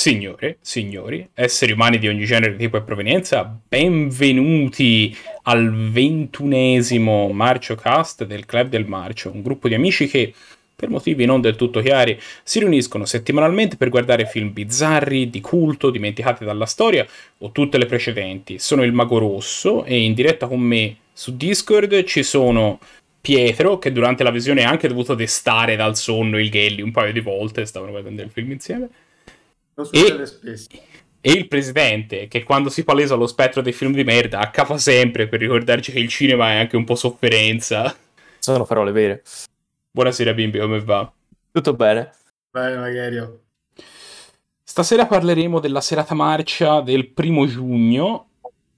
Signore, signori, esseri umani di ogni genere, tipo e provenienza, benvenuti al ventunesimo Marcio Cast del Club del Marcio, un gruppo di amici che, per motivi non del tutto chiari, si riuniscono settimanalmente per guardare film bizzarri, di culto, dimenticati dalla storia o tutte le precedenti. Sono il Mago Rosso e in diretta con me su Discord ci sono Pietro, che durante la visione ha anche dovuto destare dal sonno il Gelli un paio di volte, stavano guardando il film insieme e, e, il presidente, che quando si palesa lo spettro dei film di merda, accapa sempre per ricordarci che il cinema è anche un po' sofferenza. Sono parole vere. Buonasera bimbi, come va? Tutto bene. Bene, magari. Stasera parleremo della serata marcia del primo giugno.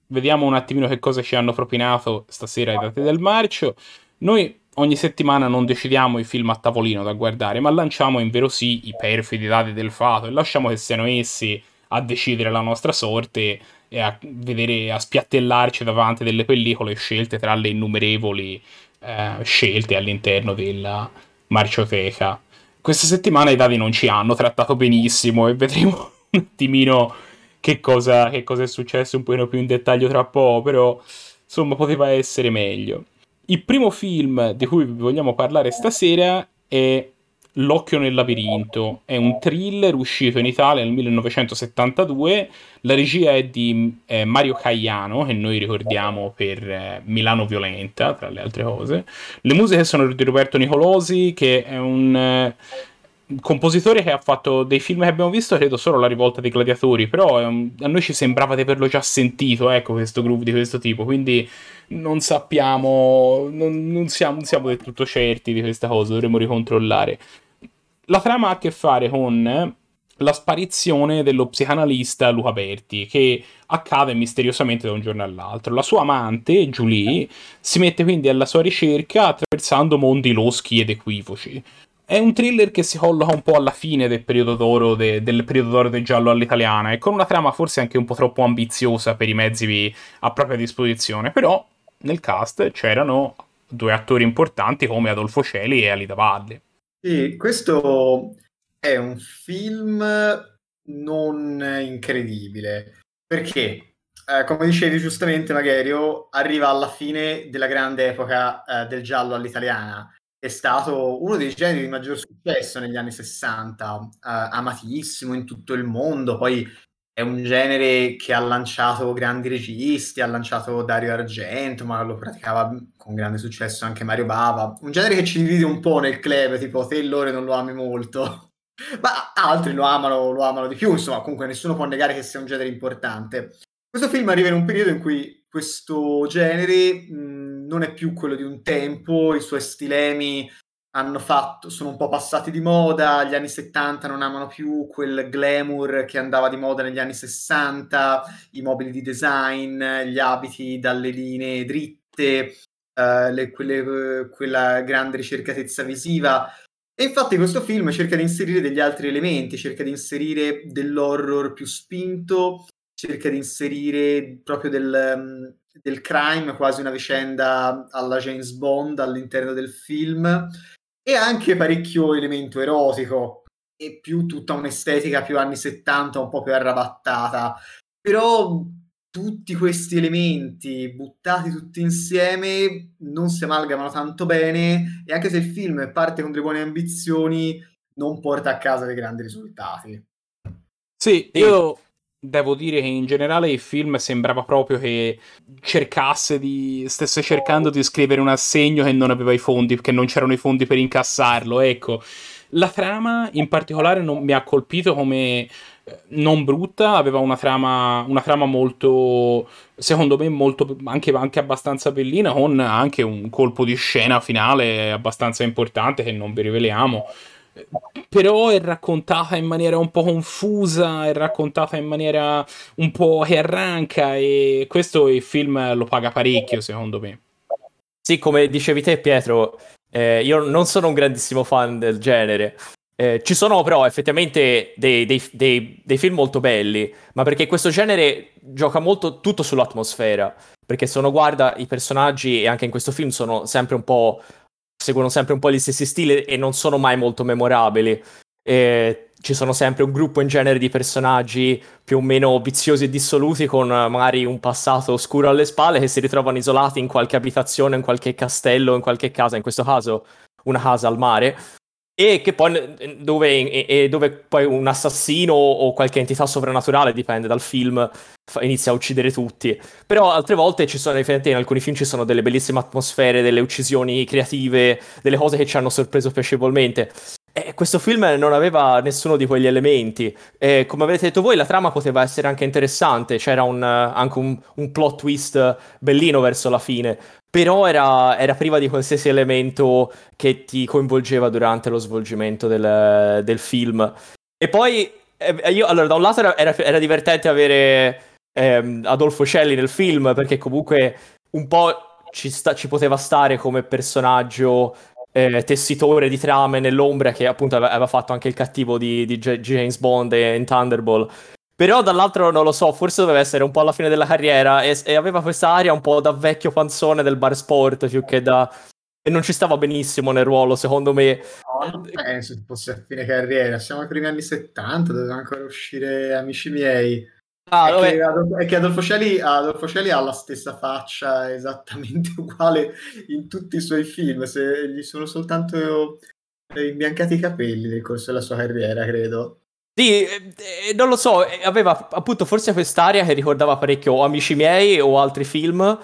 Vediamo un attimino che cosa ci hanno propinato stasera ai date del marcio. Noi ogni settimana non decidiamo i film a tavolino da guardare, ma lanciamo in vero sì i perfidi dati del fato e lasciamo che siano essi a decidere la nostra sorte e a vedere, a spiattellarci davanti delle pellicole scelte tra le innumerevoli eh, scelte all'interno della marcioteca. Questa settimana i dati non ci hanno trattato benissimo e vedremo un attimino che cosa, che cosa è successo un po' più in dettaglio tra poco, però insomma poteva essere meglio. Il primo film di cui vogliamo parlare stasera è L'occhio nel labirinto. È un thriller uscito in Italia nel 1972. La regia è di eh, Mario Caiano, che noi ricordiamo per eh, Milano Violenta, tra le altre cose. Le musiche sono di Roberto Nicolosi, che è un eh, compositore che ha fatto dei film che abbiamo visto, credo solo La rivolta dei gladiatori, però um, a noi ci sembrava di averlo già sentito, ecco, questo groove di questo tipo, quindi non sappiamo, non, non, siamo, non siamo del tutto certi di questa cosa, dovremmo ricontrollare. La trama ha a che fare con la sparizione dello psicanalista Luca Berti, che accade misteriosamente da un giorno all'altro. La sua amante, Julie, si mette quindi alla sua ricerca attraversando mondi loschi ed equivoci. È un thriller che si colloca un po' alla fine del periodo d'oro, de, del periodo d'oro del giallo all'italiana e con una trama forse anche un po' troppo ambiziosa per i mezzi a propria disposizione, però nel cast c'erano due attori importanti come Adolfo Celi e Alida Valle. Sì, questo è un film non incredibile, perché, eh, come dicevi giustamente Magherio, arriva alla fine della grande epoca eh, del giallo all'italiana è stato uno dei generi di maggior successo negli anni 60, eh, amatissimo in tutto il mondo, poi è un genere che ha lanciato grandi registi, ha lanciato Dario Argento, ma lo praticava con grande successo anche Mario Bava, un genere che ci divide un po' nel club, tipo te Lore non lo ami molto, ma altri lo amano, lo amano di più, insomma comunque nessuno può negare che sia un genere importante. Questo film arriva in un periodo in cui questo genere mh, non è più quello di un tempo, i suoi stilemi hanno fatto, sono un po' passati di moda, gli anni 70 non amano più quel glamour che andava di moda negli anni 60, i mobili di design, gli abiti dalle linee dritte, uh, le, quelle, quella grande ricercatezza visiva. E infatti questo film cerca di inserire degli altri elementi, cerca di inserire dell'horror più spinto, cerca di inserire proprio del, del crime, quasi una vicenda alla James Bond all'interno del film, e anche parecchio elemento erotico e più tutta un'estetica più anni 70, un po' più arrabattata. Però tutti questi elementi buttati tutti insieme non si amalgamano tanto bene e anche se il film parte con delle buone ambizioni non porta a casa dei grandi risultati. Sì, io devo dire che in generale il film sembrava proprio che cercasse di stesse cercando di scrivere un assegno che non aveva i fondi, che non c'erano i fondi per incassarlo, ecco. La trama in particolare non, mi ha colpito come eh, non brutta, aveva una trama, una trama molto, secondo me, molto, anche, anche, abbastanza bellina, con anche un colpo di scena finale abbastanza importante che non vi riveliamo però è raccontata in maniera un po' confusa, è raccontata in maniera un po' che arranca e questo il film lo paga parecchio secondo me. Sì, come dicevi te Pietro, eh, io non sono un grandissimo fan del genere. Eh, ci sono però effettivamente dei, dei, dei, dei, film molto belli, ma perché questo genere gioca molto tutto sull'atmosfera. Perché se uno guarda i personaggi, e anche in questo film sono sempre un po' seguono sempre un po' gli stessi stili e non sono mai molto memorabili. E ci sono sempre un gruppo in genere di personaggi più o meno viziosi e dissoluti con magari un passato oscuro alle spalle che si ritrovano isolati in qualche abitazione, in qualche castello, in qualche casa, in questo caso una casa al mare, e poi dove, e, dove, poi un assassino o qualche entità sovrannaturale, dipende dal film, inizia a uccidere tutti. Però altre volte ci sono, in alcuni film ci sono delle bellissime atmosfere, delle uccisioni creative, delle cose che ci hanno sorpreso piacevolmente. E questo film non aveva nessuno di quegli elementi. E come avete detto voi, la trama poteva essere anche interessante. C'era un, anche un, un, plot twist bellino verso la fine. Però era, era, priva di qualsiasi elemento che ti coinvolgeva durante lo svolgimento del, del film. E poi, eh, io, allora, da un lato era, era divertente avere ehm, Adolfo Celli nel film, perché comunque un po' ci, sta, ci poteva stare come personaggio eh, tessitore di trame nell'ombra che appunto aveva fatto anche il cattivo di, di James Bond in Thunderbolt. Però dall'altro non lo so, forse doveva essere un po' alla fine della carriera e, e aveva questa aria un po' da vecchio panzone del bar sport più che da... E non ci stava benissimo nel ruolo, secondo me. No, non penso fosse a fine carriera, siamo ai primi anni 70, doveva ancora uscire Amici miei. Ah, è, che Adolfo, è, che Adolfo Sceli, Adolfo Sceli, ha la stessa faccia esattamente uguale in tutti i suoi film, se gli sono soltanto imbiancati i capelli nel corso della sua carriera, credo. Sì, eh, non lo so, aveva appunto forse quest'aria che ricordava parecchio Amici miei o altri film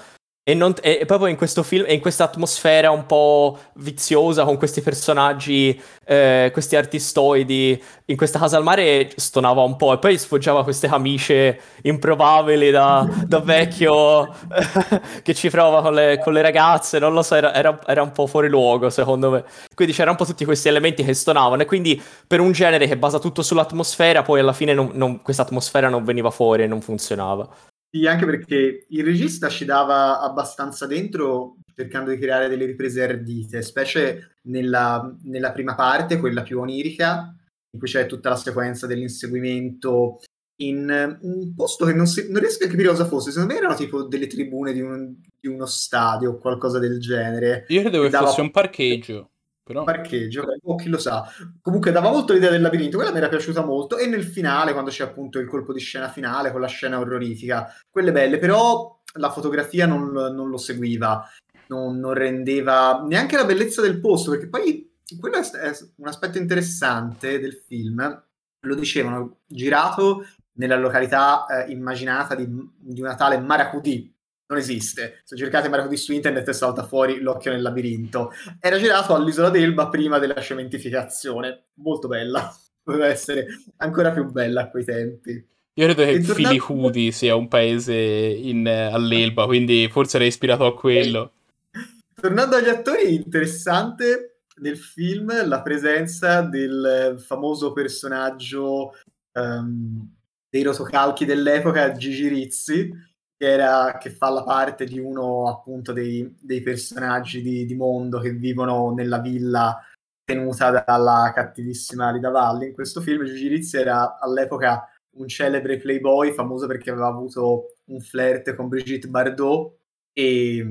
e, non, e, proprio in questo film, in questa atmosfera un po' viziosa con questi personaggi, eh, questi artistoidi, in questa casa al mare stonava un po' e poi sfoggiava queste camicie improbabili da, da vecchio che ci prova con le, con le, ragazze, non lo so, era, era, era, un po' fuori luogo secondo me. Quindi c'erano un po' tutti questi elementi che stonavano e quindi per un genere che basa tutto sull'atmosfera, poi alla fine questa atmosfera non veniva fuori e non funzionava. Sì, anche perché il regista ci dava abbastanza dentro cercando di creare delle riprese ardite, specie nella, nella prima parte, quella più onirica, in cui c'è tutta la sequenza dell'inseguimento in un posto che non, si, non, riesco a capire cosa fosse. Secondo me erano tipo delle tribune di, un, di uno stadio o qualcosa del genere. Io credevo che dava... fosse un parcheggio. Però... Parcheggio, o chi lo sa. Comunque dava molto l'idea del labirinto, quella mi era piaciuta molto. E nel finale, quando c'è appunto il colpo di scena finale con la scena orrorifica, quelle belle, però la fotografia non, non lo seguiva, non, non, rendeva neanche la bellezza del posto, perché poi quello è un aspetto interessante del film. Lo dicevano, girato nella località eh, immaginata di, di una tale Maracudì, non esiste. Se cercate Maracudi su internet salta fuori l'occhio nel labirinto. Era girato all'isola d'Elba prima della cementificazione. Molto bella. Doveva essere ancora più bella a quei tempi. Io credo che tornato... Filihudi sia un paese in, all'Elba, quindi forse era ispirato a quello. Tornando agli attori, interessante nel film la presenza del famoso personaggio um, dei rotocalchi dell'epoca, Gigi Rizzi, che, era, che fa la parte di uno appunto dei, dei personaggi di, di, mondo che vivono nella villa tenuta dalla cattivissima Lida Valli. In questo film Gigi Rizzi era all'epoca un celebre playboy famoso perché aveva avuto un flirt con Brigitte Bardot e,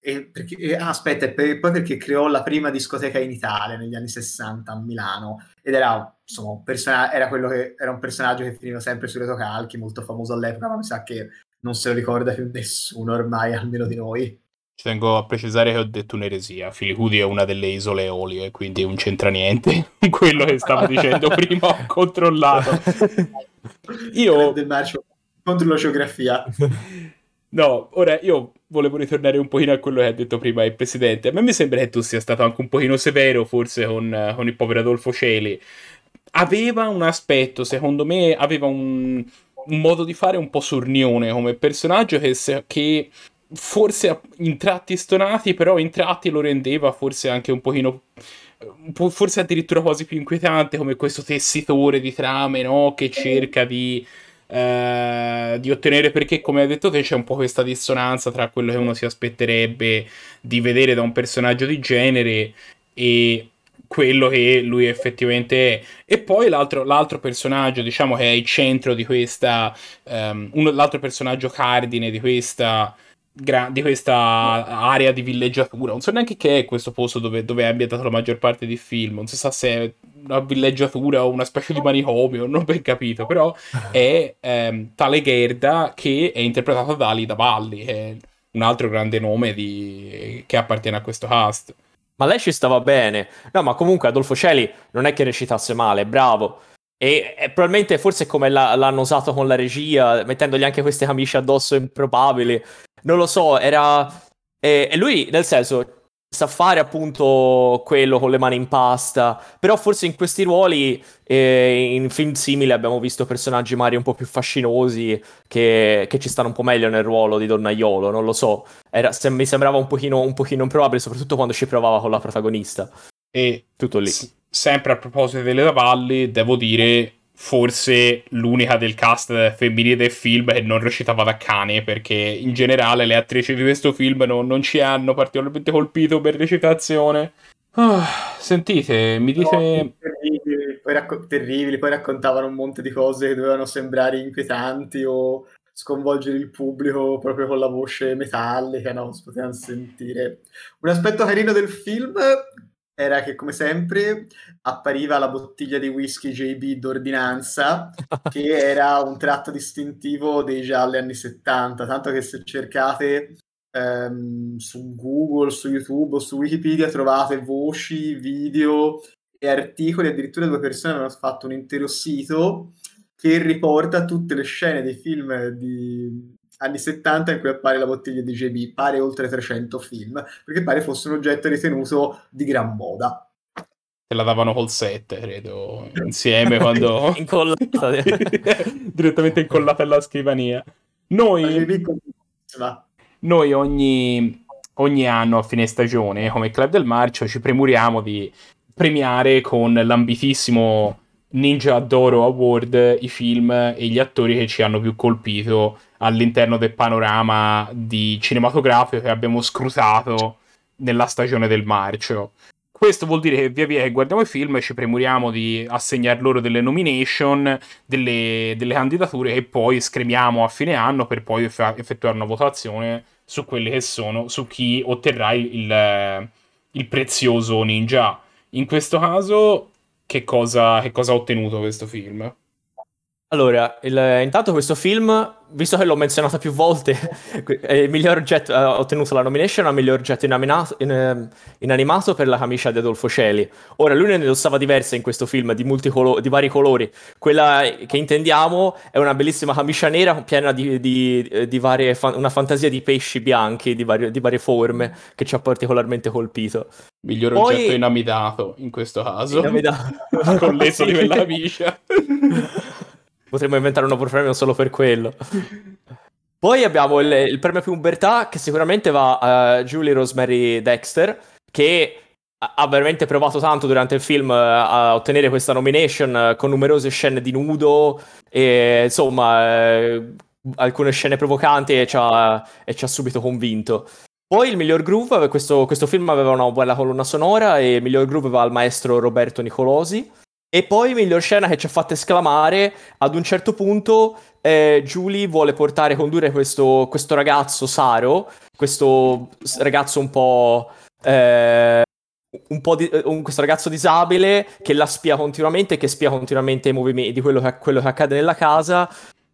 e, perché, e ah, aspetta, per, poi perché creò la prima discoteca in Italia negli anni 60 a Milano ed era insomma person- era, quello che, era un personaggio che finiva sempre sui retocalchi, molto famoso all'epoca, ma mi sa che non se lo ricorda più nessuno ormai, almeno di noi. Ci tengo a precisare che ho detto un'eresia. Filicudi è una delle isole Eolie, quindi non c'entra niente. Quello che stavo dicendo prima ho controllato. Io... Contro la geografia. No, ora io volevo ritornare un pochino a quello che ha detto prima il presidente. A me mi sembra che tu sia stato anche un pochino severo, forse, con, con il povero Adolfo Celi. Aveva un aspetto, secondo me, aveva un un modo di fare un po' sornione come personaggio che, se, che forse in tratti stonati, però in tratti lo rendeva forse anche un pochino forse addirittura quasi più inquietante come questo tessitore di trame no? che cerca di, eh, di ottenere perché come hai detto te c'è un po' questa dissonanza tra quello che uno si aspetterebbe di vedere da un personaggio di genere e quello che lui effettivamente è. E poi l'altro, l'altro personaggio, diciamo, che è il centro di questa. Um, uno, l'altro personaggio cardine di questa gra- di questa area di villeggiatura. Non so neanche che è questo posto dove, dove è ambientato la maggior parte del film. Non si sa se è una villeggiatura o una specie di manicomio, non ho ben capito. Però è ehm, tale Gerda che è interpretata da Alida Valli, che è un altro grande nome di... che appartiene a questo cast. Ma lei ci stava bene. No, ma comunque Adolfo Celi non è che recitasse male, bravo. E, e probabilmente forse come la, l'hanno usato con la regia, mettendogli anche queste camicie addosso improbabili. Non lo so, era... E, e lui, nel senso, sa fare appunto quello con le mani in pasta, però forse in questi ruoli, eh, in film simili, abbiamo visto personaggi magari un po' più fascinosi che, che, ci stanno un po' meglio nel ruolo di Donnaiolo, non lo so. Era, se, mi sembrava un pochino, un pochino improbabile, soprattutto quando ci provava con la protagonista. E tutto lì. S- sempre a proposito delle Lavalli, devo dire forse l'unica del cast femminile del film che non recitava da cane perché in generale le attrici di questo film non, non ci hanno particolarmente colpito per recitazione oh, sentite mi dite no, terribili poi, racco- terribili poi raccontavano un monte di cose che dovevano sembrare inquietanti o sconvolgere il pubblico proprio con la voce metallica no? si potevano sentire un aspetto carino del film era che come sempre appariva la bottiglia di whisky JB d'ordinanza che era un tratto distintivo dei gialli anni 70 tanto che se cercate ehm, su Google, su YouTube o su Wikipedia trovate voci, video e articoli. Addirittura due persone hanno fatto un intero sito che riporta tutte le scene dei film di anni 70 in cui appare la bottiglia di JB, pare oltre 300 film, perché pare fosse un oggetto ritenuto di gran moda. Se la davano col set, credo, insieme quando... incollata. Direttamente incollata alla scrivania. Noi... Noi ogni, ogni anno a fine stagione, come Club del Marcio, ci premuriamo di premiare con l'ambitissimo Ninja Doro Award i film e gli attori che ci hanno più colpito all'interno del panorama cinematografico che abbiamo scrutato nella stagione del marcio. Questo vuol dire che via via che guardiamo i film ci premuriamo di assegnare loro delle nomination, delle, delle candidature e poi scremiamo a fine anno per poi effettuare una votazione su quelle che sono, su chi otterrà il, il prezioso ninja. In questo caso, che cosa, che cosa ha ottenuto questo film? Allora, il, intanto questo film, visto che l'ho menzionato più volte, il miglior oggetto, ha ottenuto la nomination a miglior oggetto inanimato, in, ehm, inanimato per la camicia di Adolfo Celi. Ora, lui ne indossava diverse in questo film, di, multicolo- di vari colori. Quella che intendiamo è una bellissima camicia nera piena di, di, di varie, fa- una fantasia di pesci bianchi di, vari, di, varie forme che ci ha particolarmente colpito. Miglior Poi... oggetto inamidato, in questo caso. Inamidato. Con l'esso di quella camicia. Potremmo inventare un nuovo premio solo per quello. Poi abbiamo il, il premio più umbertà che sicuramente va a Julie Rosemary Dexter, che ha veramente provato tanto durante il film a ottenere questa nomination con numerose scene di nudo e insomma eh, alcune scene provocanti e ci, ha, e ci ha subito convinto. Poi il miglior groove, questo, questo, film aveva una bella colonna sonora e il miglior groove va al maestro Roberto Nicolosi. E poi miglior scena che ci ha fatto esclamare, ad un certo punto eh, Julie vuole portare, condurre questo, questo ragazzo Saro, questo ragazzo un po'... Eh, un po' di, un, questo ragazzo disabile che la spia continuamente, che spia continuamente i movimenti quello che, quello che accade nella casa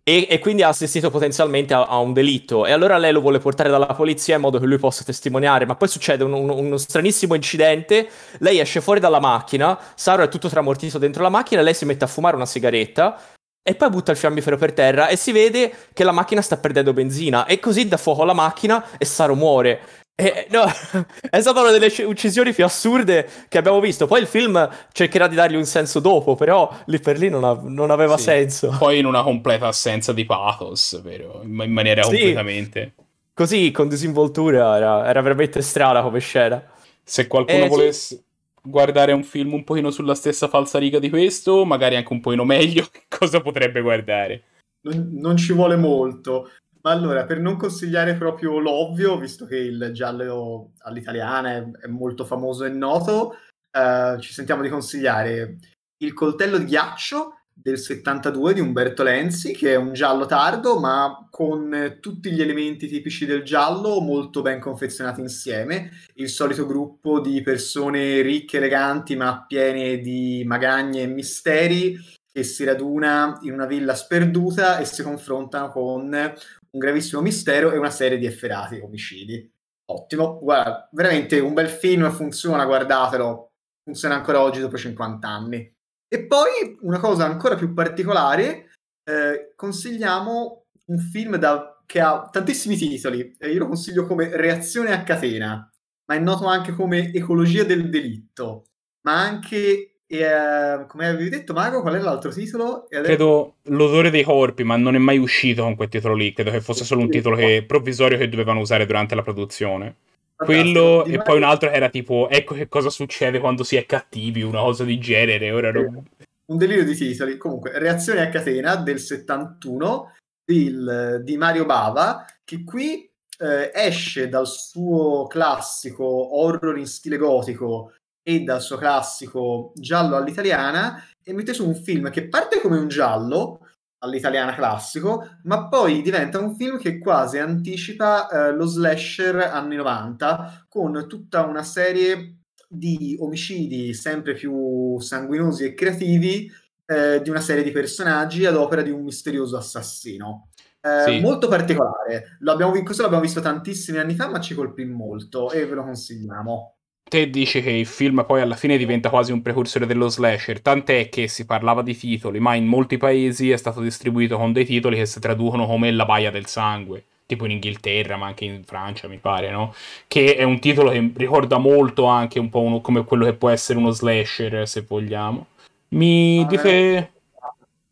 e, e, quindi ha assistito potenzialmente a, a, un delitto. E allora lei lo vuole portare dalla polizia in modo che lui possa testimoniare. Ma poi succede un, un, uno stranissimo incidente. Lei esce fuori dalla macchina. Saro è tutto tramortito dentro la macchina. Lei si mette a fumare una sigaretta. E poi butta il fiammifero per terra e si vede che la macchina sta perdendo benzina. E così dà fuoco alla macchina e Saro muore. Eh, no, è stata una delle uccisioni più assurde che abbiamo visto. Poi il film cercherà di dargli un senso dopo, però lì per lì non, ha, non aveva sì. senso. Poi in una completa assenza di pathos, vero? In maniera sì. completamente. Così, con disinvoltura, era, era, veramente strana come scena. Se qualcuno eh, volesse sì. guardare un film un pochino sulla stessa falsariga di questo, magari anche un pochino meglio, cosa potrebbe guardare? Non, non ci vuole molto. Ma allora, per non consigliare proprio l'ovvio, visto che il giallo all'italiana è, è molto famoso e noto, uh, ci sentiamo di consigliare Il coltello di ghiaccio del 72 di Umberto Lenzi, che è un giallo tardo, ma con tutti gli elementi tipici del giallo molto ben confezionati insieme. Il solito gruppo di persone ricche, eleganti, ma piene di magagne e misteri, che si raduna in una villa sperduta e si confrontano con un gravissimo mistero e una serie di efferati omicidi. Ottimo, guarda, veramente un bel film, funziona, guardatelo, funziona ancora oggi dopo 50 anni. E poi una cosa ancora più particolare, eh, consigliamo un film da, che ha tantissimi titoli, eh, io lo consiglio come Reazione a catena, ma è noto anche come Ecologia del delitto, ma anche e, uh, come avevi detto, Mago, qual è l'altro titolo? Adesso... Credo L'odore dei corpi, ma non è mai uscito con quel titolo lì. Credo che fosse solo un titolo che, provvisorio che dovevano usare durante la produzione. Quello e poi un altro che era tipo Ecco che cosa succede quando si è cattivi, una cosa di genere. Ora non... Un delirio di titoli. Comunque, Reazione a catena del 71 il, di Mario Bava, che qui eh, esce dal suo classico horror in stile gotico e dal suo classico giallo all'italiana e mette su un film che parte come un giallo all'italiana classico, ma poi diventa un film che quasi anticipa eh, lo slasher anni 90 con tutta una serie di omicidi sempre più sanguinosi e creativi eh, di una serie di personaggi ad opera di un misterioso assassino. Eh, sì. Molto particolare, l'abbiamo, questo l'abbiamo visto tantissimi anni fa, ma ci colpì molto e ve lo consigliamo te dici che il film poi alla fine diventa quasi un precursore dello slasher, tant'è che si parlava di titoli, ma in molti paesi è stato distribuito con dei titoli che si traducono come La baia del sangue, tipo in Inghilterra, ma anche in Francia, mi pare, no? Che è un titolo che ricorda molto anche un po' uno, come quello che può essere uno slasher, se vogliamo. Mi ah, dite...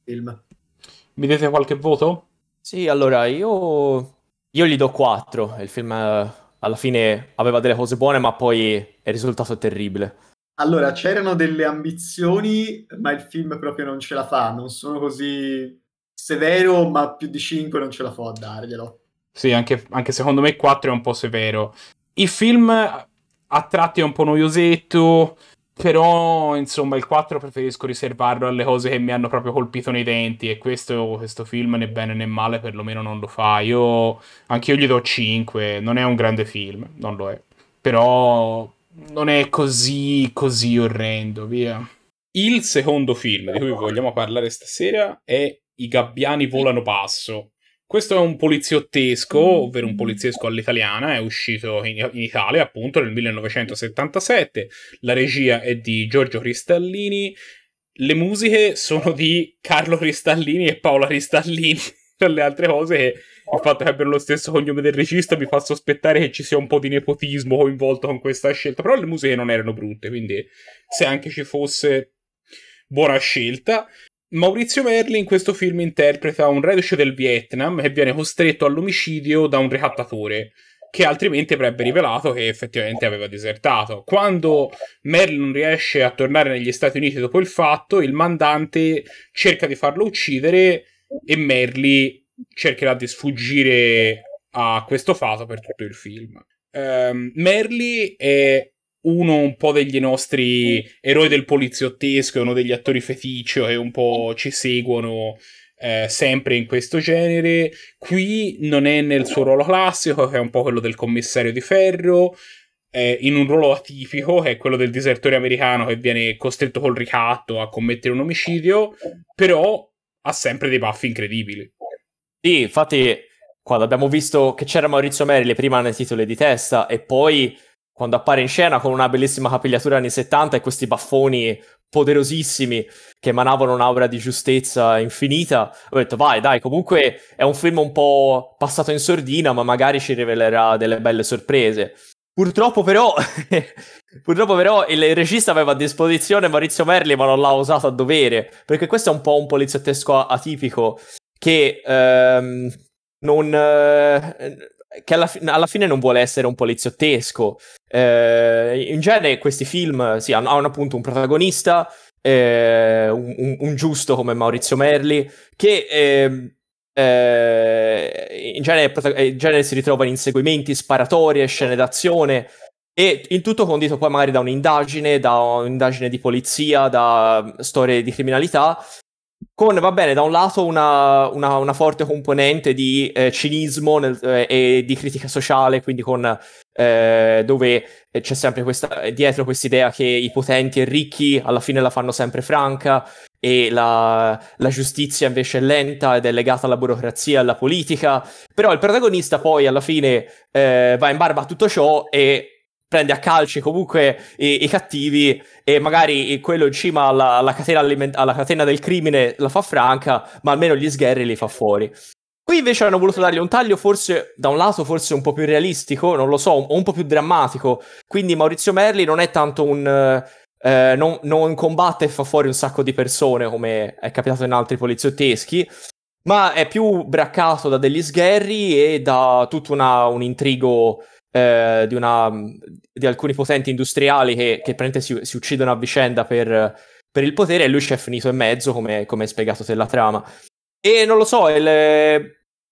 Film. Mi dite qualche voto? Sì, allora io... Io gli do 4, il film alla fine aveva delle cose buone, ma poi è risultato terribile. Allora, c'erano delle ambizioni, ma il film proprio non ce la fa. Non sono così severo, ma più di 5 non ce la fa a darglielo. Sì, anche, anche secondo me 4 è un po' severo. Il film a tratti è un po' noiosetto. Però, insomma, il 4 preferisco riservarlo alle cose che mi hanno proprio colpito nei denti. E questo, questo film, né bene né male, perlomeno non lo fa. Io, anche io gli do 5. Non è un grande film, non lo è. Però non è così, così orrendo, via. Il secondo film di cui vogliamo parlare stasera è I gabbiani volano basso. Questo è un poliziottesco, mm. ovvero un poliziesco all'italiana, è uscito in, in, Italia appunto nel 1977. La regia è di Giorgio Cristallini. Le musiche sono di Carlo Cristallini e Paola Cristallini. Tra le altre cose, il fatto che abbiano lo stesso cognome del regista mi fa sospettare che ci sia un po' di nepotismo coinvolto con questa scelta. Però le musiche non erano brutte, quindi se anche ci fosse buona scelta. Maurizio Merli in questo film interpreta un reduce del Vietnam che viene costretto all'omicidio da un ricattatore che altrimenti avrebbe rivelato che effettivamente aveva disertato. Quando Merli non riesce a tornare negli Stati Uniti dopo il fatto, il mandante cerca di farlo uccidere e Merli cercherà di sfuggire a questo fatto per tutto il film. Um, Merli è uno un po' degli nostri eroi del poliziottesco, è uno degli attori feticcio che un po' ci seguono eh, sempre in questo genere. Qui non è nel suo ruolo classico, che è un po' quello del commissario di ferro, eh, in un ruolo atipico, che è quello del disertore americano che viene costretto col ricatto a commettere un omicidio, però ha sempre dei baffi incredibili. Sì, infatti, quando abbiamo visto che c'era Maurizio Merli prima nei titoli di testa e poi quando appare in scena con una bellissima capigliatura anni 70 e questi baffoni poderosissimi che emanavano un'aura di giustezza infinita, ho detto vai dai, comunque è un film un po' passato in sordina, ma magari ci rivelerà delle belle sorprese. Purtroppo però, purtroppo però il regista aveva a disposizione Maurizio Merli ma non l'ha usato a dovere, perché questo è un po' un poliziottesco atipico che ehm, non... Eh, che alla, fi- alla, fine non vuole essere un poliziottesco. Eh, in genere questi film sì, hanno, hanno appunto un protagonista, eh, un, un, giusto come Maurizio Merli, che ehm, eh, in, genere, in, genere, si ritrova in inseguimenti, sparatorie, scene d'azione. E il tutto condito poi magari da un'indagine, da un'indagine di polizia, da storie di criminalità, con, va bene, da un lato una, una, una forte componente di eh, cinismo nel, eh, e di critica sociale, quindi con eh, dove c'è sempre questa, dietro questa idea che i potenti e ricchi alla fine la fanno sempre franca e la, la, giustizia invece è lenta ed è legata alla burocrazia e alla politica. Però il protagonista poi alla fine eh, va in barba a tutto ciò e prende a calci comunque i, i cattivi e magari quello in cima alla, alla, catena aliment- alla, catena del crimine la fa franca, ma almeno gli sgherri li fa fuori. Qui invece hanno voluto dargli un taglio forse, da un lato forse un po' più realistico, non lo so, un, un po' più drammatico. Quindi Maurizio Merli non è tanto un... Eh, non, non, combatte e fa fuori un sacco di persone come è capitato in altri poliziotteschi, ma è più braccato da degli sgherri e da tutto una, un intrigo eh, di, una, di, alcuni potenti industriali che, che si, si, uccidono a vicenda per, per, il potere e lui ci è finito in mezzo, come, come spiegato nella trama. E non lo so, il,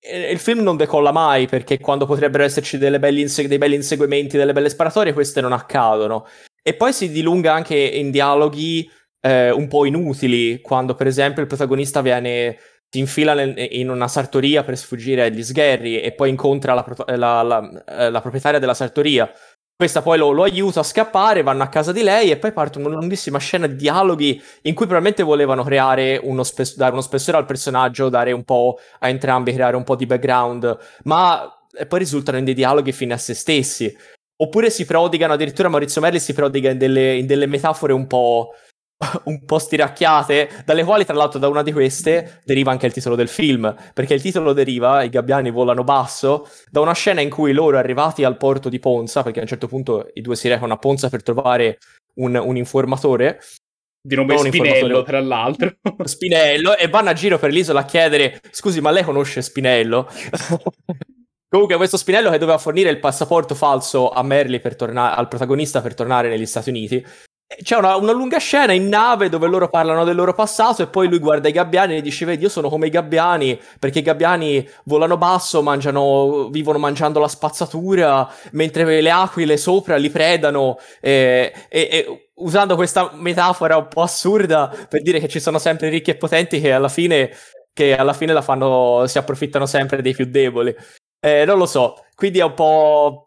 il film non decolla mai perché quando potrebbero esserci inse- dei belli inseguimenti, delle belle sparatorie, queste non accadono. E poi si dilunga anche in dialoghi eh, un po' inutili, quando per esempio il protagonista viene si infila nel, in una sartoria per sfuggire agli sgherri e poi incontra la, la, la, eh, la proprietaria della sartoria. Questa poi lo, lo, aiuta a scappare, vanno a casa di lei e poi parte una lunghissima scena di dialoghi in cui probabilmente volevano uno spes- dare uno spessore al personaggio, dare un po' a entrambi, creare un po' di background, ma poi risultano in dei dialoghi fine a se stessi. Oppure si prodigano, addirittura Maurizio Merli si prodiga in delle, in delle metafore un po' un po' stiracchiate, dalle quali tra l'altro da una di queste deriva anche il titolo del film, perché il titolo deriva, i gabbiani volano basso, da una scena in cui loro arrivati al porto di Ponza, perché a un certo punto i due si recano a Ponza per trovare un, un informatore, di nome non Spinello, tra l'altro. Spinello, e vanno a giro per l'isola a chiedere, scusi, ma lei conosce Spinello? Comunque, questo Spinello che doveva fornire il passaporto falso a Merli per tornare al protagonista per tornare negli Stati Uniti, c'è una, una, lunga scena in nave dove loro parlano del loro passato e poi lui guarda i gabbiani e dice vedi io sono come i gabbiani perché i gabbiani volano basso, mangiano, vivono mangiando la spazzatura mentre le aquile sopra li predano e, e, e usando questa metafora un po' assurda per dire che ci sono sempre ricchi e potenti che alla fine, che alla fine la fanno, si approfittano sempre dei più deboli. Eh, non lo so, quindi è un po'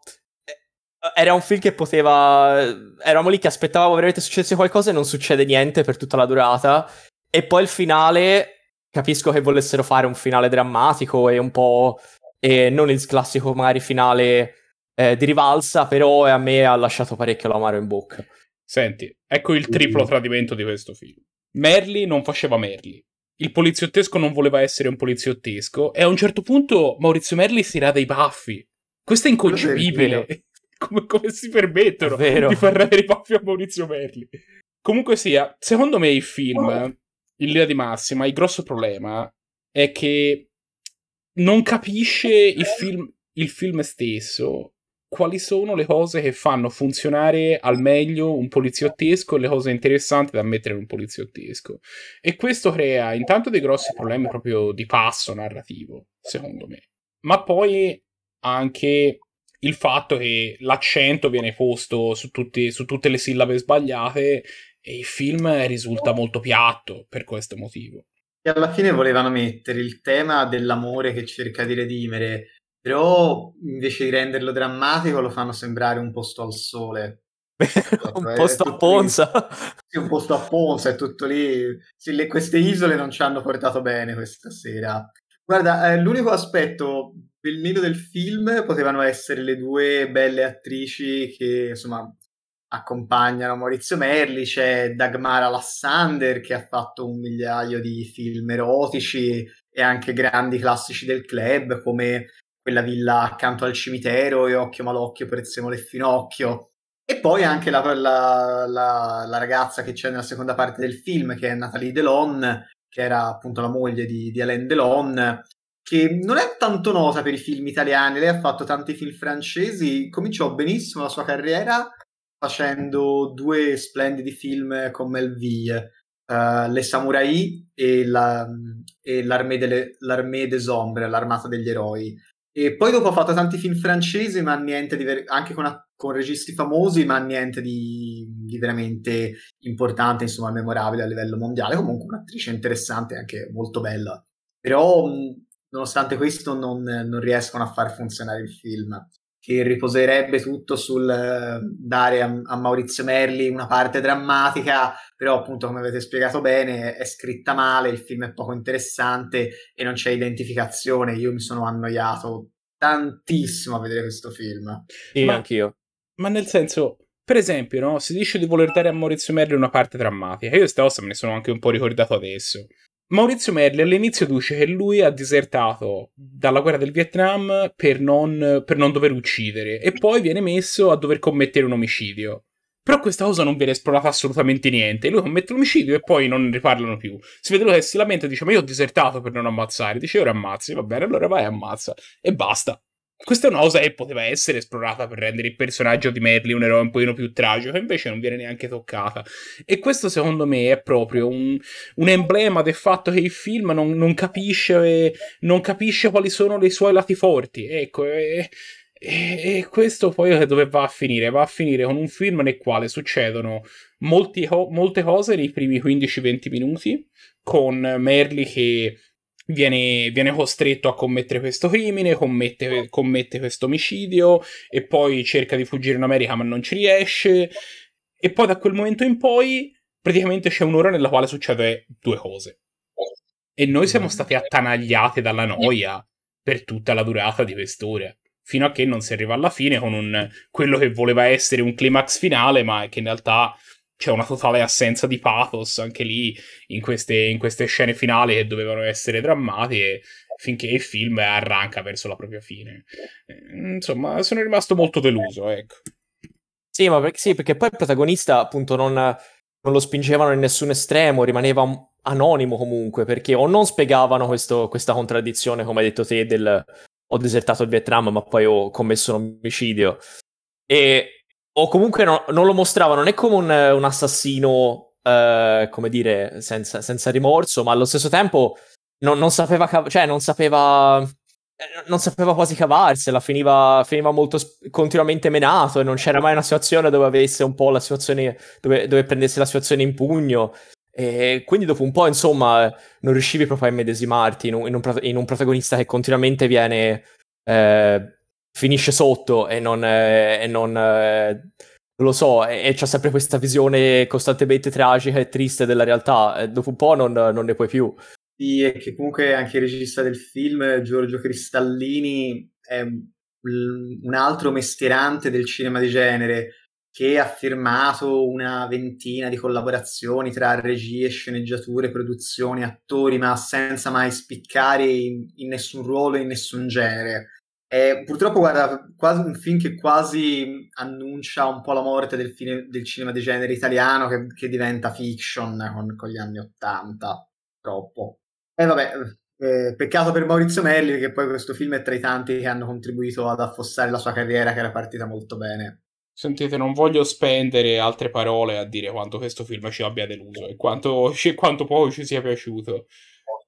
era un film che poteva. Eravamo lì che aspettavamo veramente succedesse qualcosa e non succede niente per tutta la durata. E poi il finale. Capisco che volessero fare un finale drammatico e un po'. E non il classico, magari, finale eh, di rivalsa, però a me ha lasciato parecchio l'amaro in bocca. Senti, ecco il triplo tradimento di questo film. Merli non faceva Merli. Il poliziottesco non voleva essere un poliziottesco. E a un certo punto Maurizio Merli si era dei baffi. Questo è inconcepibile come, come si permettono di far i baffi a Maurizio Merli. Comunque sia, secondo me il film, oh. in linea di massima, il grosso problema è che non capisce il film, il film stesso quali sono le cose che fanno funzionare al meglio un poliziottesco e le cose interessanti da mettere in un poliziottesco. E questo crea intanto dei grossi problemi proprio di passo narrativo, secondo me. Ma poi anche il fatto che l'accento viene posto su, tutti, su tutte le sillabe sbagliate e il film risulta molto piatto per questo motivo. E alla fine volevano mettere il tema dell'amore che cerca di redimere, però invece di renderlo drammatico lo fanno sembrare un posto al sole. un posto a Ponza. Sì, un posto a Ponza, è tutto lì. Sì, le, queste isole non ci hanno portato bene questa sera. Guarda, eh, l'unico aspetto bellino del film potevano essere le due belle attrici che insomma accompagnano Maurizio Merli, c'è Dagmara Lassander che ha fatto un migliaio di film erotici e anche grandi classici del club come quella villa accanto al cimitero e Occhio Malocchio, Prezzemolo e Finocchio. E poi anche la, la, la, la, ragazza che c'è nella seconda parte del film, che è Natalie Delon, che era appunto la moglie di, di Alain Delon, che non è tanto nota per i film italiani, lei ha fatto tanti film francesi, cominciò benissimo la sua carriera facendo due splendidi film con Melville, uh, Le Samurai e, la, e l'Armée, delle, L'Armée des Ombres, l'Armata degli Eroi. E poi dopo ha fatto tanti film francesi, ma niente di ver- anche con, con registi famosi, ma niente di, di, veramente importante, insomma, memorabile a livello mondiale. Comunque un'attrice interessante e anche molto bella. Però, nonostante questo, non, non riescono a far funzionare il film che riposerebbe tutto sul eh, dare a, a, Maurizio Merli una parte drammatica, però appunto come avete spiegato bene è scritta male, il film è poco interessante e non c'è identificazione, io mi sono annoiato tantissimo a vedere questo film. Sì, ma, anch'io. Ma nel senso, per esempio, no, si dice di voler dare a Maurizio Merli una parte drammatica, io questa cosa me ne sono anche un po' ricordato adesso. Maurizio Merli all'inizio dice che lui ha disertato dalla guerra del Vietnam per non, per non dover uccidere e poi viene messo a dover commettere un omicidio. Però questa cosa non viene esplorata assolutamente niente. Lui commette l'omicidio e poi non ne riparlano più. Si vede lui che si lamenta e dice: Ma io ho disertato per non ammazzare. Dice: Ora ammazzi. Va bene, allora vai e ammazza. E basta. Questa è una cosa che poteva essere esplorata per rendere il personaggio di Medley un eroe un pochino più tragico, invece non viene neanche toccata. E questo secondo me è proprio un, un emblema del fatto che il film non, non, capisce, non capisce quali sono i suoi lati forti. Ecco, e, e, e questo poi dove va a finire? Va a finire con un film nel quale succedono molti, molte cose nei primi 15-20 minuti, con Merli che Viene, viene, costretto a commettere questo crimine, commette, commette questo omicidio e poi cerca di fuggire in America ma non ci riesce. E poi da quel momento in poi praticamente c'è un'ora nella quale succede due cose. E noi siamo stati attanagliati dalla noia per tutta la durata di quest'ora. Fino a che non si arriva alla fine con un, quello che voleva essere un climax finale, ma che in realtà c'è una totale assenza di pathos anche lì in queste, in queste scene finali che dovevano essere drammatiche finché il film arranca verso la propria fine. Eh, insomma, sono rimasto molto deluso, ecco. Sì, ma perché, sì, perché poi il protagonista appunto non, non lo spingevano in nessun estremo, rimaneva anonimo comunque, perché o non spiegavano questo, questa contraddizione, come hai detto te, del ho desertato il Vietnam ma poi ho commesso un omicidio. E o comunque no, non lo mostravano né come un, un assassino, eh, come dire, senza, senza, rimorso, ma allo stesso tempo non, non sapeva, cav- cioè non sapeva, eh, non sapeva quasi cavarsela, finiva, finiva molto continuamente menato e non c'era mai una situazione dove avesse un po' la situazione, dove, dove prendesse la situazione in pugno. E quindi dopo un po', insomma, non riuscivi proprio a immedesimarti in un, in un, in un protagonista che continuamente viene eh, finisce sotto e non, eh, e non eh, lo so, e, e c'ha sempre questa visione costantemente tragica e triste della realtà, e dopo un po' non, non, ne puoi più. Sì, e che comunque anche il regista del film, Giorgio Cristallini, è un altro mestierante del cinema di genere che ha firmato una ventina di collaborazioni tra regie, sceneggiature, produzioni, attori, ma senza mai spiccare in, in nessun ruolo, in nessun genere. Eh, purtroppo, guarda, quasi un film che quasi annuncia un po' la morte del, fine, del cinema di genere italiano che, che diventa fiction con, con, gli anni Ottanta. Troppo. E eh, vabbè, eh, peccato per Maurizio Melli, perché poi questo film è tra i tanti che hanno contribuito ad affossare la sua carriera, che era partita molto bene. Sentite, non voglio spendere altre parole a dire quanto questo film ci abbia deluso e quanto, quanto poco ci sia piaciuto.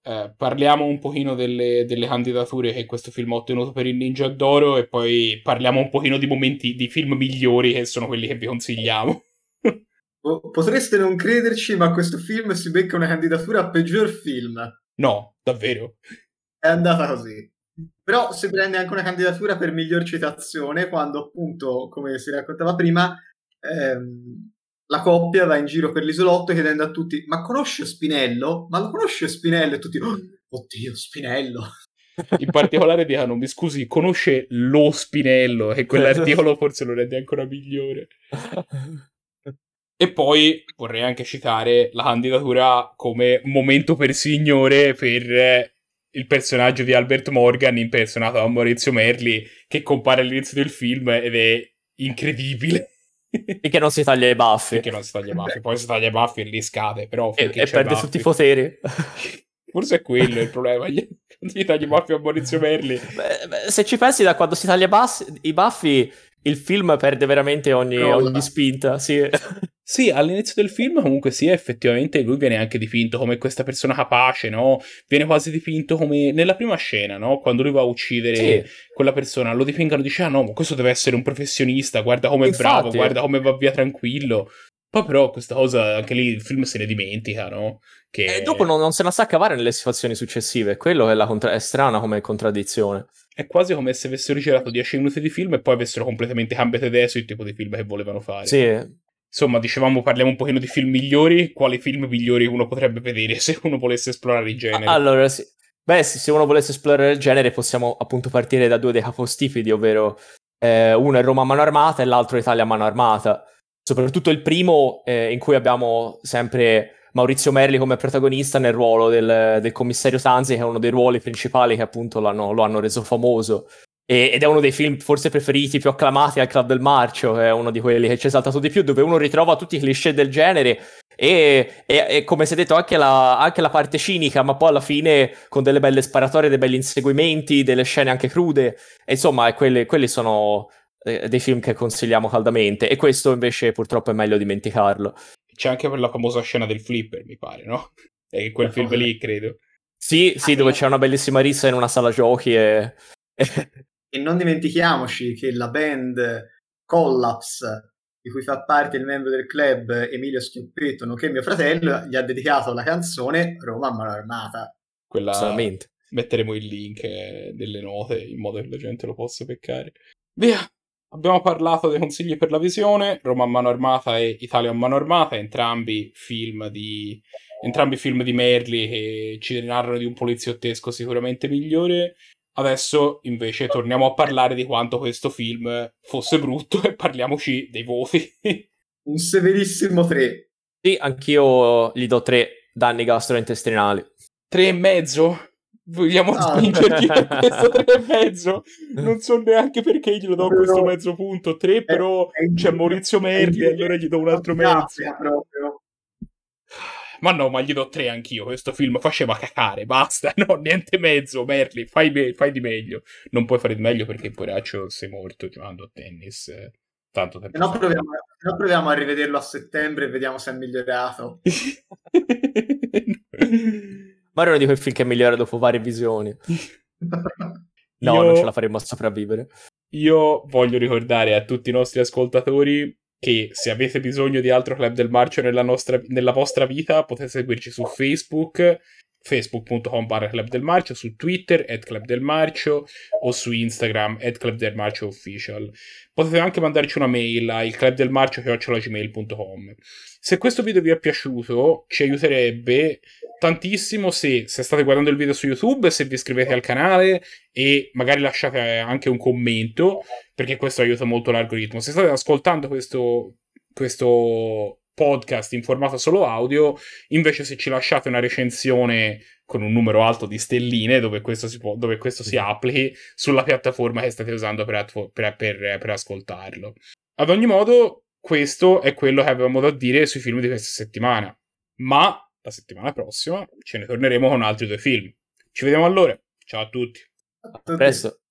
Eh, parliamo un pochino delle, delle, candidature che questo film ha ottenuto per il Ninja d'Oro e poi parliamo un pochino di momenti di film migliori che sono quelli che vi consigliamo. Potreste non crederci, ma questo film si becca una candidatura a peggior film. No, davvero. È andata così. Però si prende anche una candidatura per miglior citazione quando appunto, come si raccontava prima, ehm, la coppia va in giro per l'isolotto chiedendo a tutti: Ma conosce Spinello? Ma lo conosce Spinello? E tutti: oh, Oddio, Spinello. In particolare dicono: Mi scusi, conosce lo Spinello? E quell'articolo forse lo rende ancora migliore. E poi vorrei anche citare la candidatura come momento per signore per il personaggio di Albert Morgan impersonato da Maurizio Merli che compare all'inizio del film ed è incredibile. Finché non si taglia i baffi. Finché non si taglia i baffi. Poi si taglia i baffi e lì scade. Però e, e perde tutti i poteri. Forse è quello il problema. Gli, gli tagli i baffi a Maurizio Merli. Beh, beh, se ci pensi, da quando si taglia i baffi, il film perde veramente ogni, ogni spinta. Sì. Sì, all'inizio del film comunque sì, effettivamente lui viene anche dipinto come questa persona capace, no? Viene quasi dipinto come nella prima scena, no? Quando lui va a uccidere sì. quella persona, lo dipingono e dice "Ah no, ma questo deve essere un professionista, guarda come è bravo, guarda come va via tranquillo". Poi però questa cosa, anche lì il film se ne dimentica, no? Che... E dopo non, non, se la sa cavare nelle situazioni successive, quello è, contra- è strana come contraddizione. È quasi come se avessero girato 10 minuti di film e poi avessero completamente cambiato idea sul tipo di film che volevano fare. Sì, Insomma, dicevamo, parliamo un pochino di film migliori. Quali film migliori uno potrebbe vedere se uno volesse esplorare il genere? Allora, sì. Beh, se uno volesse esplorare il genere, possiamo appunto partire da due dei capostipiti, ovvero eh, uno è Roma a mano armata e l'altro Italia a mano armata. Soprattutto il primo, eh, in cui abbiamo sempre Maurizio Merli come protagonista nel ruolo del, del commissario Tanzi, che è uno dei ruoli principali che appunto lo hanno reso famoso. Ed è uno dei film forse preferiti, più acclamati al Club del Marcio, è uno di quelli che ci è saltato di più, dove uno ritrova tutti i cliché del genere. E, e, e come si è detto anche la, anche la, parte cinica, ma poi alla fine con delle belle sparatorie, dei belli inseguimenti, delle scene anche crude, e insomma quelli, quelli sono eh, dei film che consigliamo caldamente e questo invece purtroppo è meglio dimenticarlo. C'è anche quella famosa scena del flipper, mi pare, no? È quel film lì, credo. Sì, sì, dove c'è una bellissima rissa in una sala giochi e... E non dimentichiamoci che la band Collapse, di cui fa parte il membro del club Emilio Schioppetto, nonché mio fratello, gli ha dedicato la canzone Roma a mano armata. Quella... Solamente. Metteremo il link eh, delle note in modo che la gente lo possa peccare. Via! Abbiamo parlato dei consigli per la visione, Roma a mano armata e Italia a mano armata, entrambi film di, entrambi film di Merli che ci narrano di un poliziottesco sicuramente migliore. Adesso invece torniamo a parlare di quanto questo film fosse brutto e parliamoci dei voti. Un severissimo 3. Sì, anch'io gli do 3 danni gastrointestinali. 3 e mezzo? Vogliamo ah. spingergli questo 3 e mezzo? Non so neanche perché glielo do però, questo mezzo punto. 3 però c'è Maurizio Merli, allora gli do un altro mezzo. Proprio. Ma no, ma gli do tre anch'io. Questo film faceva cacare, basta. No, niente mezzo, Merli, fai, me- fai di meglio. Non puoi fare di meglio perché poraccio sei morto giocando a tennis. Eh, tanto tempo. No proviamo, no, proviamo a rivederlo a settembre e vediamo se è migliorato. Ma uno di quei film che migliora dopo varie visioni. No, io, non ce la faremo a sopravvivere. Io voglio ricordare a tutti i nostri ascoltatori che se avete bisogno di altro Club del Marcio nella, nostra, nella vostra vita potete seguirci su Facebook facebook.com barra Club del Marcio, su Twitter at Club del Marcio o su Instagram at Club del Marcio Official. Potete anche mandarci una mail a ilclubdelmarcio.gmail.com Se questo video vi è piaciuto, ci aiuterebbe tantissimo se, se state guardando il video su YouTube, se vi iscrivete al canale e magari lasciate anche un commento, perché questo aiuta molto l'algoritmo. Se state ascoltando questo, questo podcast in formato solo audio, invece se ci lasciate una recensione con un numero alto di stelline dove questo si, può, dove questo si applichi sulla piattaforma che state usando per, per, per, per ascoltarlo. Ad ogni modo, questo è quello che avevamo da dire sui film di questa settimana. Ma la settimana prossima ce ne torneremo con altri due film. Ci vediamo allora. Ciao a tutti. A presto.